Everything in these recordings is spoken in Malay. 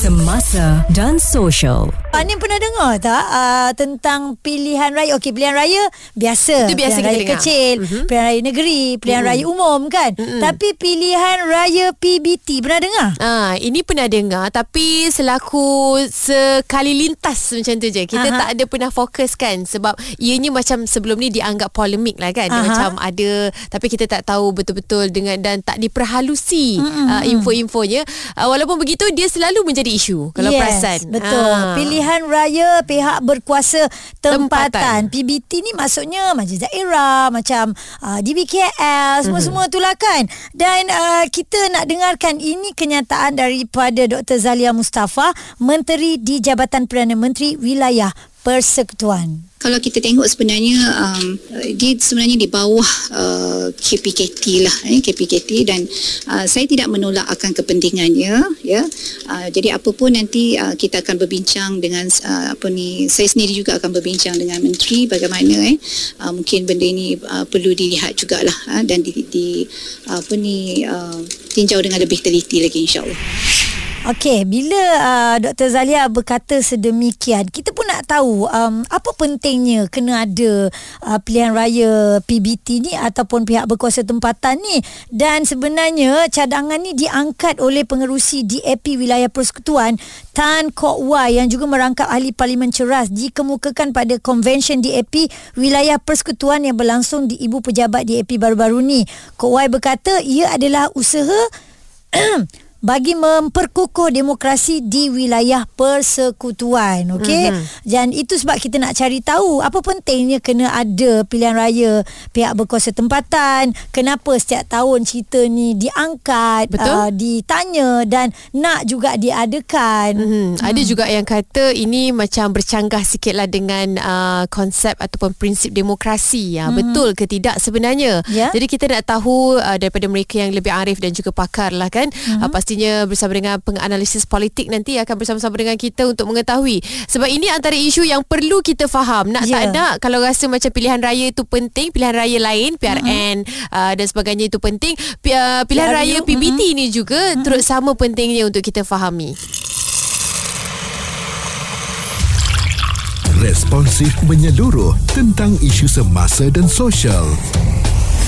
Semasa dan social. Ani pernah dengar tak uh, tentang pilihan raya? Okey, pilihan raya biasa. Itu biasa pilihan kita raya dengar. kecil, mm-hmm. pilihan raya negeri, pilihan mm-hmm. raya umum kan. Mm-hmm. Tapi pilihan raya PBT pernah dengar? Ah, ini pernah dengar tapi selaku sekali lintas macam tu je. Kita Aha. tak ada pernah fokus kan sebab ianya macam sebelum ni dianggap polemik lah kan. Dia Aha. macam ada tapi kita tak tahu betul-betul dengan dan tak diperhalusi uh, info-infonya. Uh, walaupun begitu dia selalu menjadi isu kalau yes, perasan. Betul. Ah. Pilihan raya pihak berkuasa tempatan. Tempatan. PBT ni maksudnya Majlis Daerah, macam uh, DBKL, semua-semua Mhm. tu lah kan. Dan uh, kita nak dengarkan ini kenyataan daripada Dr. Zalia Mustafa, Menteri di Jabatan Perdana Menteri Wilayah Persekutuan. Kalau kita tengok sebenarnya um, dia sebenarnya di bawah uh, KPKT lah eh, KPKT dan uh, saya tidak menolak akan kepentingannya ya. Uh, jadi apa pun nanti uh, kita akan berbincang dengan uh, apa ni saya sendiri juga akan berbincang dengan menteri bagaimana eh. Uh, mungkin benda ini uh, perlu dilihat jugalah uh, dan di, di apa ni uh, tinjau dengan lebih teliti lagi insyaallah Okey, bila uh, Dr. Zalia berkata sedemikian, kita pun nak tahu um, apa pentingnya kena ada uh, pilihan raya PBT ni ataupun pihak berkuasa tempatan ni dan sebenarnya cadangan ni diangkat oleh pengerusi DAP Wilayah Persekutuan Tan Kok Wai yang juga merangkap ahli Parlimen Ceras dikemukakan pada Convention DAP Wilayah Persekutuan yang berlangsung di Ibu Pejabat DAP baru-baru ni. Kok Wai berkata ia adalah usaha bagi memperkukuh demokrasi di wilayah persekutuan okey mm-hmm. dan itu sebab kita nak cari tahu apa pentingnya kena ada pilihan raya pihak berkuasa tempatan kenapa setiap tahun cerita ni diangkat Betul. uh, ditanya dan nak juga diadakan Hmm, Ada juga yang kata ini macam bercanggah sikit lah dengan uh, konsep ataupun prinsip demokrasi. Ya, Betul ke tidak sebenarnya? Ya. Jadi kita nak tahu uh, daripada mereka yang lebih arif dan juga pakar lah kan. Uh, pastinya bersama dengan penganalisis politik nanti akan bersama-sama dengan kita untuk mengetahui. Sebab ini antara isu yang perlu kita faham. Nak Ya. tak nak kalau rasa macam pilihan raya itu penting, pilihan raya lain, PRN uh, dan sebagainya itu penting. Pi- uh, pilihan PRU, raya PBT ni juga turut sama pentingnya untuk kita fahami. Responsif menyeluruh tentang isu semasa dan sosial.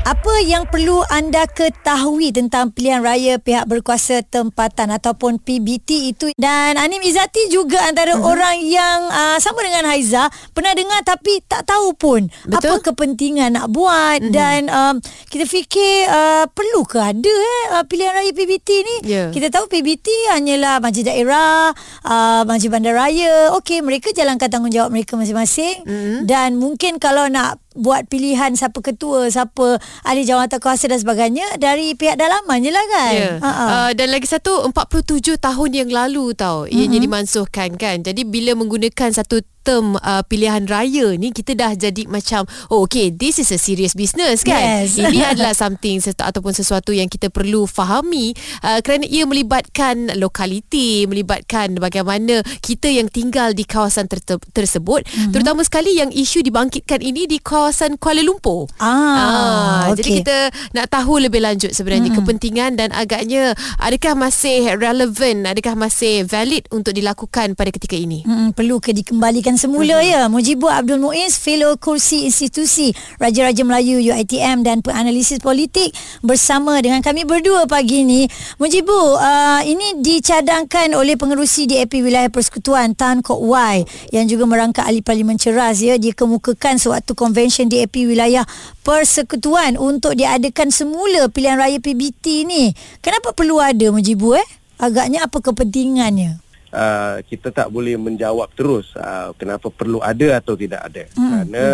Apa yang perlu anda ketahui tentang pilihan raya pihak berkuasa tempatan ataupun PBT itu dan Anim Izzati juga antara uh-huh. orang yang uh, sama dengan Haiza pernah dengar tapi tak tahu pun Betul. apa kepentingan nak buat uh-huh. dan um, kita fikir uh, perlu ke ada eh uh, pilihan raya PBT ni Ya. kita tahu PBT hanyalah majlis daerah uh, majlis bandaraya okey mereka jalankan tanggungjawab mereka masing-masing uh-huh. dan mungkin kalau nak buat pilihan siapa ketua, siapa ahli jawatan kuasa dan sebagainya dari pihak dalaman je lah kan. Ya. Ha-ha. Uh, dan lagi satu 47 tahun yang lalu tau ianya dimansuhkan kan. Jadi bila menggunakan satu term uh, pilihan raya ni kita dah jadi macam oh okay this is a serious business kan. Yes. Ini adalah something sesu- ataupun sesuatu yang kita perlu fahami uh, kerana ia melibatkan lokaliti, melibatkan bagaimana kita yang tinggal di kawasan ter- tersebut mm-hmm. terutama sekali yang isu dibangkitkan ini di kawasan Kuala Lumpur. Ah, Jadi okey. kita nak tahu lebih lanjut sebenarnya mm-hmm. kepentingan dan agaknya adakah masih relevan, adakah masih valid untuk dilakukan pada ketika ini? Hmm, perlu ke dikembalikan semula uh-huh. ya. Mujibur Abdul Muiz, Fellow Kursi Institusi Raja-Raja Melayu UiTM dan penganalisis politik bersama dengan kami berdua pagi ni. Mujibur, uh, ini dicadangkan oleh pengerusi DAP Wilayah Persekutuan Tan Kok Wai yang juga merangkap ahli Parlimen Ceras ya. Dia kemukakan sewaktu konvensyen DAP Wilayah Persekutuan untuk diadakan semula pilihan raya PBT ni. Kenapa perlu ada Mujibur eh? Agaknya apa kepentingannya? Uh, kita tak boleh menjawab terus uh, kenapa perlu ada atau tidak ada. Hmm, Kerana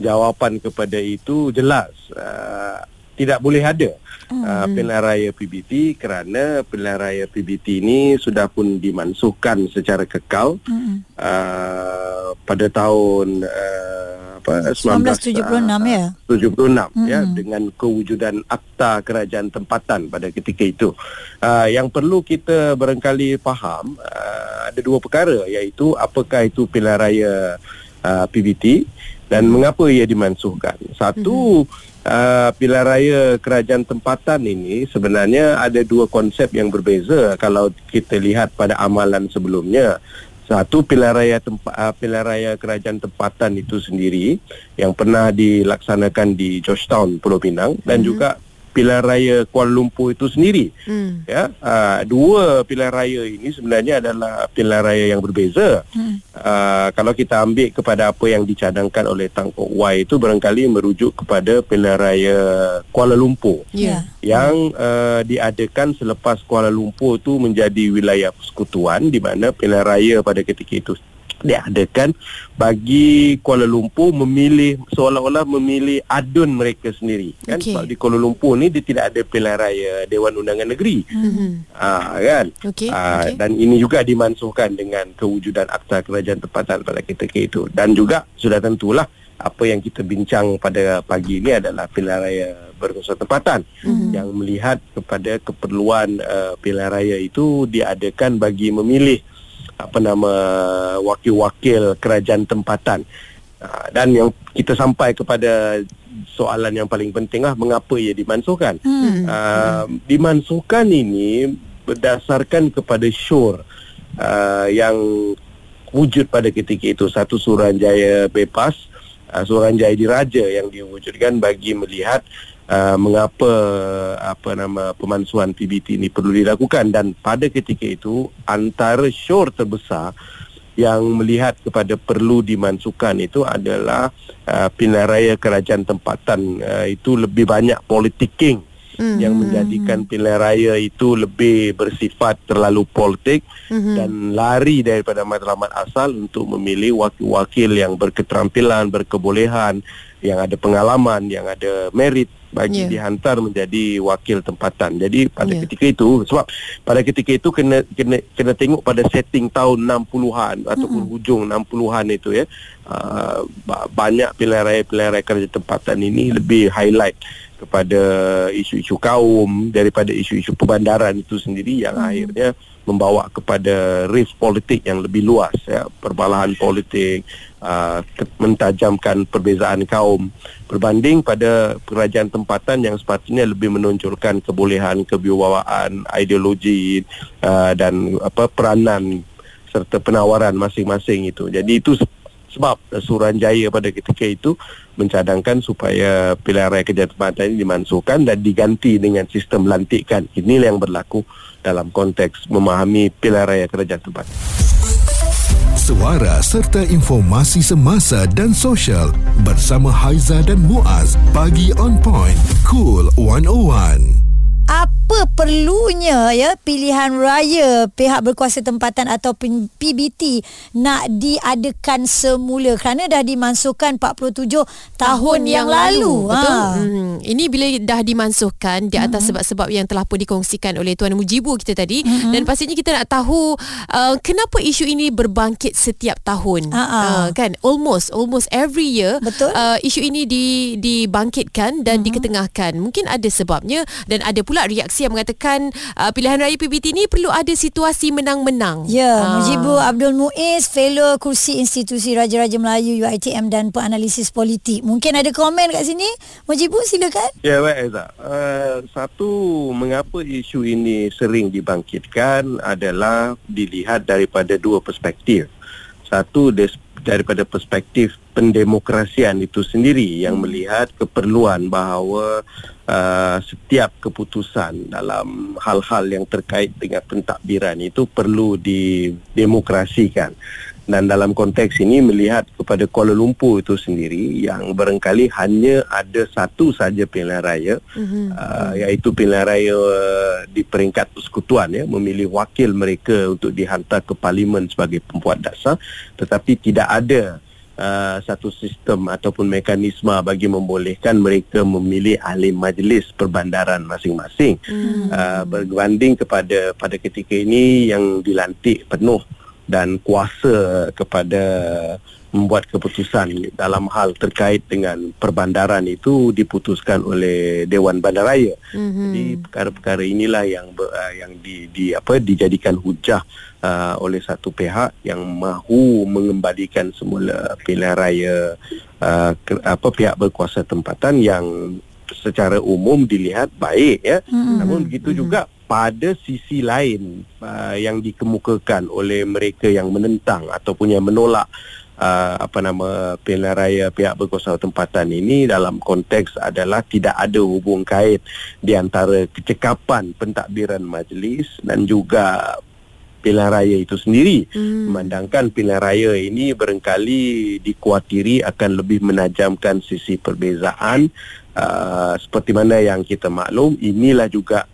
jawapan kepada itu jelas. Uh, tidak boleh ada uh, pilihan raya PBT kerana pilihan raya PBT ini sudah pun dimansuhkan secara kekal uh, pada tahun uh, apa 1976 ya? 76 ya dengan kewujudan akta kerajaan tempatan pada ketika itu. Uh, yang perlu kita barangkali faham uh, ada dua perkara iaitu apakah itu pilihan raya uh, PBT dan mengapa ia dimansuhkan. Satu uh, pilihan raya kerajaan tempatan ini sebenarnya ada dua konsep yang berbeza kalau kita lihat pada amalan sebelumnya. Satu pilihan raya tempa, uh, pilihan raya kerajaan tempatan itu sendiri yang pernah dilaksanakan di Georgetown Pulau Pinang dan juga pilihan raya Kuala Lumpur itu sendiri. Hmm. Ya, uh, dua pilihan raya ini sebenarnya adalah pilihan raya yang berbeza. Hmm. Uh, kalau kita ambil kepada apa yang dicadangkan oleh Tang Kok Wai itu barangkali merujuk kepada pilihan raya Kuala Lumpur Ya. yang uh, diadakan selepas Kuala Lumpur itu menjadi wilayah persekutuan di mana pilihan raya pada ketika itu diadakan bagi Kuala Lumpur memilih seolah-olah memilih adun mereka sendiri kan Okey. sebab di Kuala Lumpur ni dia tidak ada pilihan raya Dewan Undangan Negeri Mhm. ah kan Okey, Ah, okey. dan ini juga dimansuhkan dengan kewujudan akta kerajaan tempatan pada ketika itu dan juga sudah tentulah apa yang kita bincang pada pagi ini adalah pilihan raya berkuasa tempatan Mhm. yang melihat kepada keperluan uh, pilihan raya itu diadakan bagi memilih apa nama wakil-wakil kerajaan tempatan. Uh, dan yang kita sampai kepada soalan yang paling penting lah mengapa ia dimansuhkan? Hmm. uh, dimansuhkan ini berdasarkan kepada syur uh, yang wujud pada ketika itu. Satu Suruhanjaya bebas. Uh, Suruhanjaya diraja yang diwujudkan bagi melihat uh, mengapa apa nama pemansuhan PBT ini perlu dilakukan dan pada ketika itu antara syur terbesar yang melihat kepada perlu dimansuhkan itu adalah uh, pilihan raya kerajaan tempatan uh, itu lebih banyak politicking Hmm. yang menjadikan pilihan raya itu lebih bersifat terlalu politik Mhm. dan lari daripada matlamat asal untuk memilih wakil-wakil yang berketerampilan, berkebolehan, yang ada pengalaman, yang ada merit bagi Ya. dihantar menjadi wakil tempatan. Jadi pada Ya. ketika itu sebab pada ketika itu kena kena kena tengok pada setting tahun 60-an ataupun hujung 60-an itu ya. Uh, ba- banyak pilihan raya pilihan raya kerajaan tempatan ini lebih highlight kepada isu-isu kaum daripada isu-isu perbandaran itu sendiri yang akhirnya membawa kepada risk politik yang lebih luas ya. Perbalahan politik uh, mentajamkan perbezaan kaum. Berbanding pada kerajaan tempatan yang sepatutnya lebih menonjolkan kebolehan kewibawaan ideologi uh, dan apa peranan serta penawaran masing-masing itu. Jadi itu sebab uh, Suruhanjaya pada ketika itu mencadangkan supaya pilihan raya kerajaan tempatan ini dimansuhkan dan diganti dengan sistem lantikan. Inilah yang berlaku dalam konteks memahami pilihan raya kerajaan tempatan Suara serta informasi semasa dan sosial bersama Haiza dan Muaz. Bagi on point cool 101. Apa perlunya ya pilihan raya pihak berkuasa tempatan atau PBT nak diadakan semula kerana dah dimansuhkan 47 tahun, yang, lalu. Betul. Ha. Hmm. Ini bila dah dimansuhkan di atas sebab-sebab yang telah pun dikongsikan oleh Tuan Mujibu kita tadi dan pastinya kita nak tahu uh, kenapa isu ini berbangkit setiap tahun. Ha, ha. Uh, kan almost almost every year Betul. Uh, isu ini di dibangkitkan dan diketengahkan. Mungkin ada sebabnya dan ada pula reaksi yang mengatakan uh, pilihan raya PBT ini perlu ada situasi menang-menang. Ya, Ah. Mujibu Abdul Muiz, fellow kursi Institusi Raja-Raja Melayu UiTM dan penganalisis politik. Mungkin ada komen kat sini? Mujibu silakan. Ya baik Aizah. Uh, satu mengapa isu ini sering dibangkitkan adalah dilihat daripada dua perspektif. Satu des, daripada perspektif pendemokrasian itu sendiri yang melihat keperluan bahawa uh, setiap keputusan dalam hal-hal yang terkait dengan pentadbiran itu perlu didemokrasikan dan dalam konteks ini melihat kepada Kuala Lumpur itu sendiri yang barangkali hanya ada satu saja pilihan raya Mhm. uh, iaitu pilihan raya uh, di peringkat persekutuan ya memilih wakil mereka untuk dihantar ke parlimen sebagai pembuat dasar tetapi tidak ada uh, satu sistem ataupun mekanisme bagi membolehkan mereka memilih ahli majlis perbandaran masing-masing Hmm. uh, berbanding kepada pada ketika ini yang dilantik penuh dan kuasa kepada membuat keputusan dalam hal terkait dengan perbandaran itu diputuskan oleh Dewan Bandaraya. Mm-hmm. Jadi perkara-perkara inilah yang ber, uh, yang di, di apa dijadikan hujah uh, oleh satu pihak yang mahu mengembalikan semula pilihan raya uh, ke, apa pihak berkuasa tempatan yang secara umum dilihat baik ya. Mm-hmm. Namun begitu mm-hmm. juga pada sisi lain uh, yang dikemukakan oleh mereka yang menentang ataupun yang menolak uh, apa nama pilihan raya pihak berkuasa tempatan ini dalam konteks adalah tidak ada hubung kait di antara kecekapan pentadbiran majlis dan juga pilihan raya itu sendiri hmm. memandangkan pilihan raya ini barangkali dikuatiri akan lebih menajamkan sisi perbezaan uh, seperti mana yang kita maklum inilah juga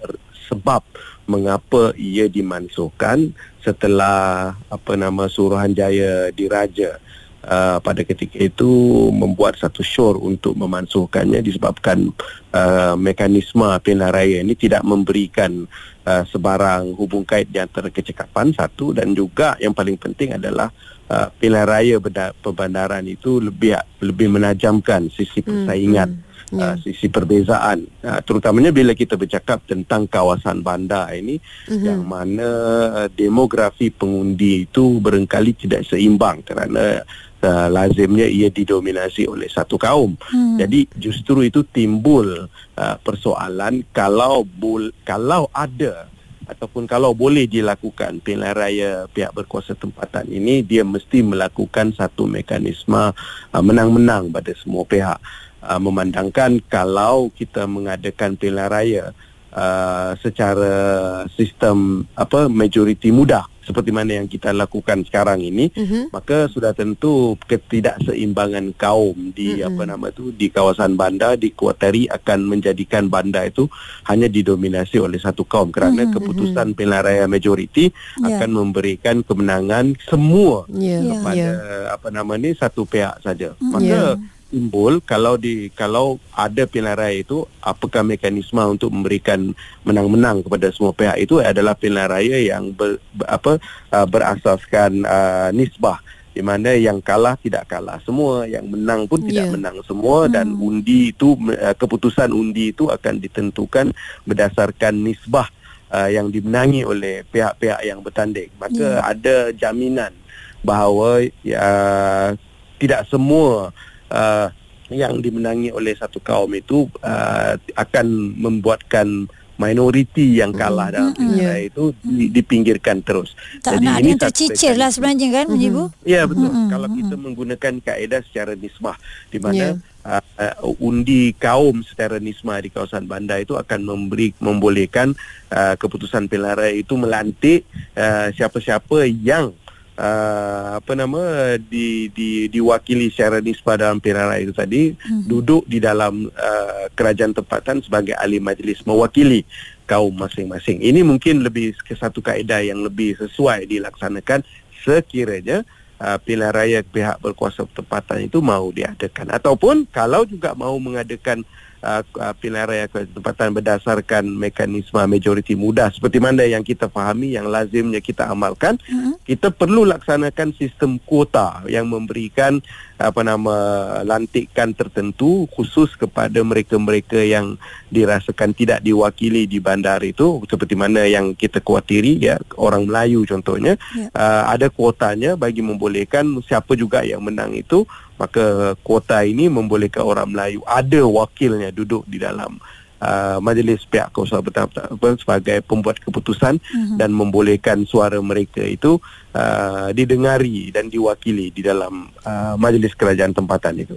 sebab mengapa ia dimansuhkan setelah apa nama Suruhanjaya diraja uh, pada ketika itu membuat satu syur untuk memansuhkannya disebabkan uh, mekanisme pilihan raya ini tidak memberikan uh, sebarang hubung kait di antara kecekapan satu dan juga yang paling penting adalah uh, pilihan raya perbandaran itu lebih lebih menajamkan sisi hmm, persaingan. hmm, hmm yeah. uh, sisi perbezaan uh, terutamanya bila kita bercakap tentang kawasan bandar ini mm-hmm. yang mana uh, demografi pengundi itu barangkali tidak seimbang kerana uh, lazimnya ia didominasi oleh satu kaum mm. jadi justru itu timbul uh, persoalan kalau bul- kalau ada ataupun kalau boleh dilakukan pilihan raya pihak berkuasa tempatan ini dia mesti melakukan satu mekanisme uh, menang-menang pada semua pihak uh, memandangkan kalau kita mengadakan pilihan raya uh, secara sistem apa majoriti mudah seperti mana yang kita lakukan sekarang ini uh-huh. maka sudah tentu ketidakseimbangan kaum di uh-huh. apa nama tu di kawasan bandar di kuatari akan menjadikan bandar itu hanya didominasi oleh satu kaum kerana uh-huh. keputusan pilihan raya majoriti yeah. akan memberikan kemenangan semua yeah. kepada yeah. apa nama ni satu pihak saja maka yeah timbul kalau di kalau ada pilihan raya itu apakah mekanisme untuk memberikan menang-menang kepada semua pihak itu adalah pilihan raya yang ber, apa uh, berasaskan uh, nisbah di mana yang kalah tidak kalah semua yang menang pun yeah. tidak ya. menang semua hmm. dan undi itu uh, keputusan undi itu akan ditentukan berdasarkan nisbah uh, yang dimenangi oleh pihak-pihak yang bertanding maka yeah. ada jaminan bahawa uh, tidak semua uh, yang dimenangi oleh satu kaum itu uh, akan membuatkan minoriti yang kalah dalam mm-hmm. yeah. itu dipinggirkan terus. Tak Jadi nak ini tercicir lah sebenarnya kan, mm-hmm. Ibu? Ya betul. Mm-hmm. Kalau kita menggunakan kaedah secara nisbah di mana yeah. uh, uh, undi kaum secara nisbah di kawasan bandar itu akan memberi membolehkan uh, keputusan pilihan itu melantik uh, siapa-siapa yang uh, apa nama di di diwakili secara nisbah dalam pilihan raya itu tadi hmm. duduk di dalam uh, kerajaan tempatan sebagai ahli majlis mewakili kaum masing-masing. Ini mungkin lebih ke satu kaedah yang lebih sesuai dilaksanakan sekiranya uh, pilihan raya pihak berkuasa tempatan itu mahu diadakan ataupun kalau juga mahu mengadakan uh, uh, pilihan raya tempatan berdasarkan mekanisme majoriti mudah seperti mana yang kita fahami yang lazimnya kita amalkan uh-huh. kita perlu laksanakan sistem kuota yang memberikan apa nama lantikan tertentu khusus kepada mereka-mereka yang dirasakan tidak diwakili di bandar itu seperti mana yang kita kuatiri ya orang Melayu contohnya yeah. uh, ada kuotanya bagi membolehkan siapa juga yang menang itu maka kuota ini membolehkan orang Melayu ada wakilnya duduk di dalam uh, majlis pihak kuasa bertahap sebagai pembuat keputusan uh-huh. dan membolehkan suara mereka itu uh, didengari dan diwakili di dalam uh, majlis kerajaan tempatan itu.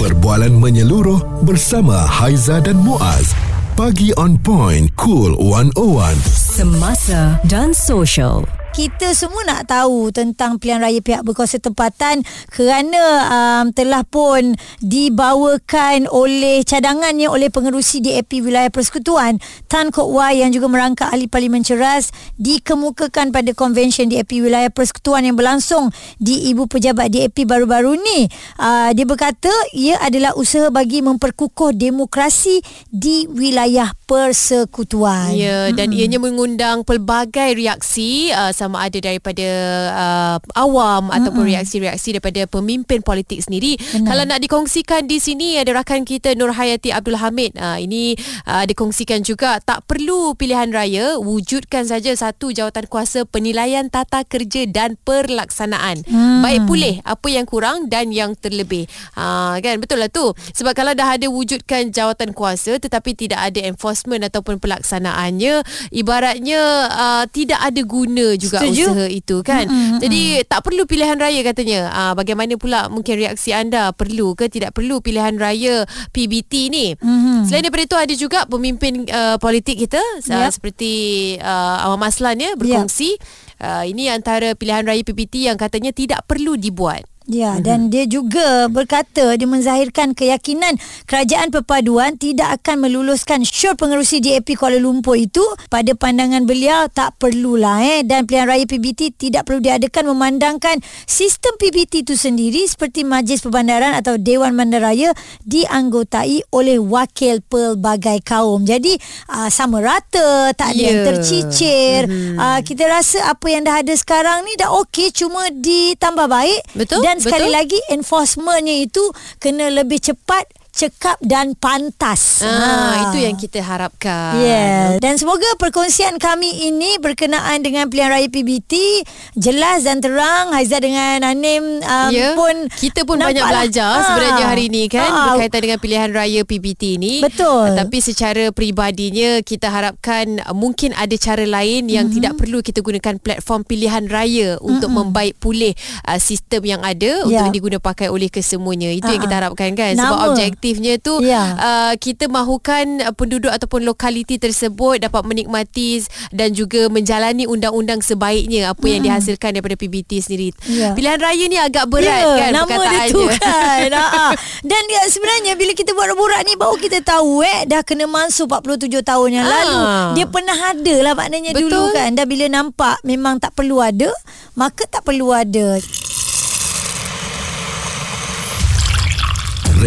Perbualan menyeluruh bersama Haiza dan Muaz. Pagi on point, cool 101. Semasa dan social kita semua nak tahu tentang pilihan raya pihak berkuasa tempatan kerana um, telah pun dibawakan oleh cadangannya oleh pengerusi DAP Wilayah Persekutuan Tan Kok Wai yang juga merangkap ahli parlimen ceras dikemukakan pada konvensyen DAP Wilayah Persekutuan yang berlangsung di Ibu Pejabat DAP baru-baru ni. Uh, dia berkata ia adalah usaha bagi memperkukuh demokrasi di wilayah persekutuan. Ya dan hmm. ianya mengundang pelbagai reaksi uh, sama ada daripada uh, awam mm-hmm. ataupun reaksi-reaksi daripada pemimpin politik sendiri. Benar. Kalau nak dikongsikan di sini ada rakan kita Nur Hayati Abdul Hamid. Uh, ini uh, dikongsikan juga tak perlu pilihan raya, wujudkan saja satu jawatan kuasa penilaian tata kerja dan perlaksanaan. Hmm. Baik pulih apa yang kurang dan yang terlebih. Ha kan betul lah tu. Sebab kalau dah ada wujudkan jawatan kuasa tetapi tidak ada enforcement ataupun pelaksanaannya, ibaratnya uh, tidak ada guna juga Setuju. usaha itu kan. Mm-mm. Jadi tak perlu pilihan raya katanya. Uh, bagaimana pula mungkin reaksi anda perlu ke tidak perlu pilihan raya PBT ni? Mhm. Selain daripada itu ada juga pemimpin uh, politik kita uh, Yep. seperti uh, Awam Maslan ya berkongsi uh, ini antara pilihan raya PBT yang katanya tidak perlu dibuat. Ya, mm-hmm. dan dia juga berkata dia menzahirkan keyakinan kerajaan perpaduan tidak akan meluluskan syur pengerusi DAP Kuala Lumpur itu pada pandangan beliau tak perlulah eh dan pilihan raya PBT tidak perlu diadakan memandangkan sistem PBT itu sendiri seperti Majlis Perbandaran atau Dewan Bandaraya dianggotai oleh wakil pelbagai kaum. Jadi uh, sama rata, tak ada Ya. yang tercicir. Mm-hmm. Uh, kita rasa apa yang dah ada sekarang ni dah okey cuma ditambah baik Betul, dan sekali betul. lagi enforcementnya itu kena lebih cepat cekap dan pantas. Ah, itu yang kita harapkan. Yeah. Dan semoga perkongsian kami ini berkenaan dengan pilihan raya PBT jelas dan terang. Haiza dengan Anim um, ya, pun kita pun banyak nampaklah. belajar Ah. sebenarnya hari ini kan Ah. berkaitan dengan pilihan raya PBT ni. Betul. Tapi secara peribadinya kita harapkan mungkin ada cara lain yang mm-hmm. tidak perlu kita gunakan platform pilihan raya mm-hmm. untuk membaik pulih uh, sistem yang ada Ya. untuk diguna pakai oleh kesemuanya. Itu yang Ah, kita ah. harapkan kan sebab Nama. Objektifnya tu Ya. uh, kita mahukan penduduk ataupun lokaliti tersebut dapat menikmati dan juga menjalani undang-undang sebaiknya apa yang dihasilkan daripada PBT sendiri. Ya. Pilihan raya ni agak berat kan nama dia tu perkataannya. kan ha. Dan dia sebenarnya Bila kita buat borak ni Baru kita tahu eh Dah kena mansuh 47 tahun yang Ah. lalu Dia pernah ada lah Maknanya Betul. dulu kan Dan bila nampak Memang tak perlu ada Maka tak perlu ada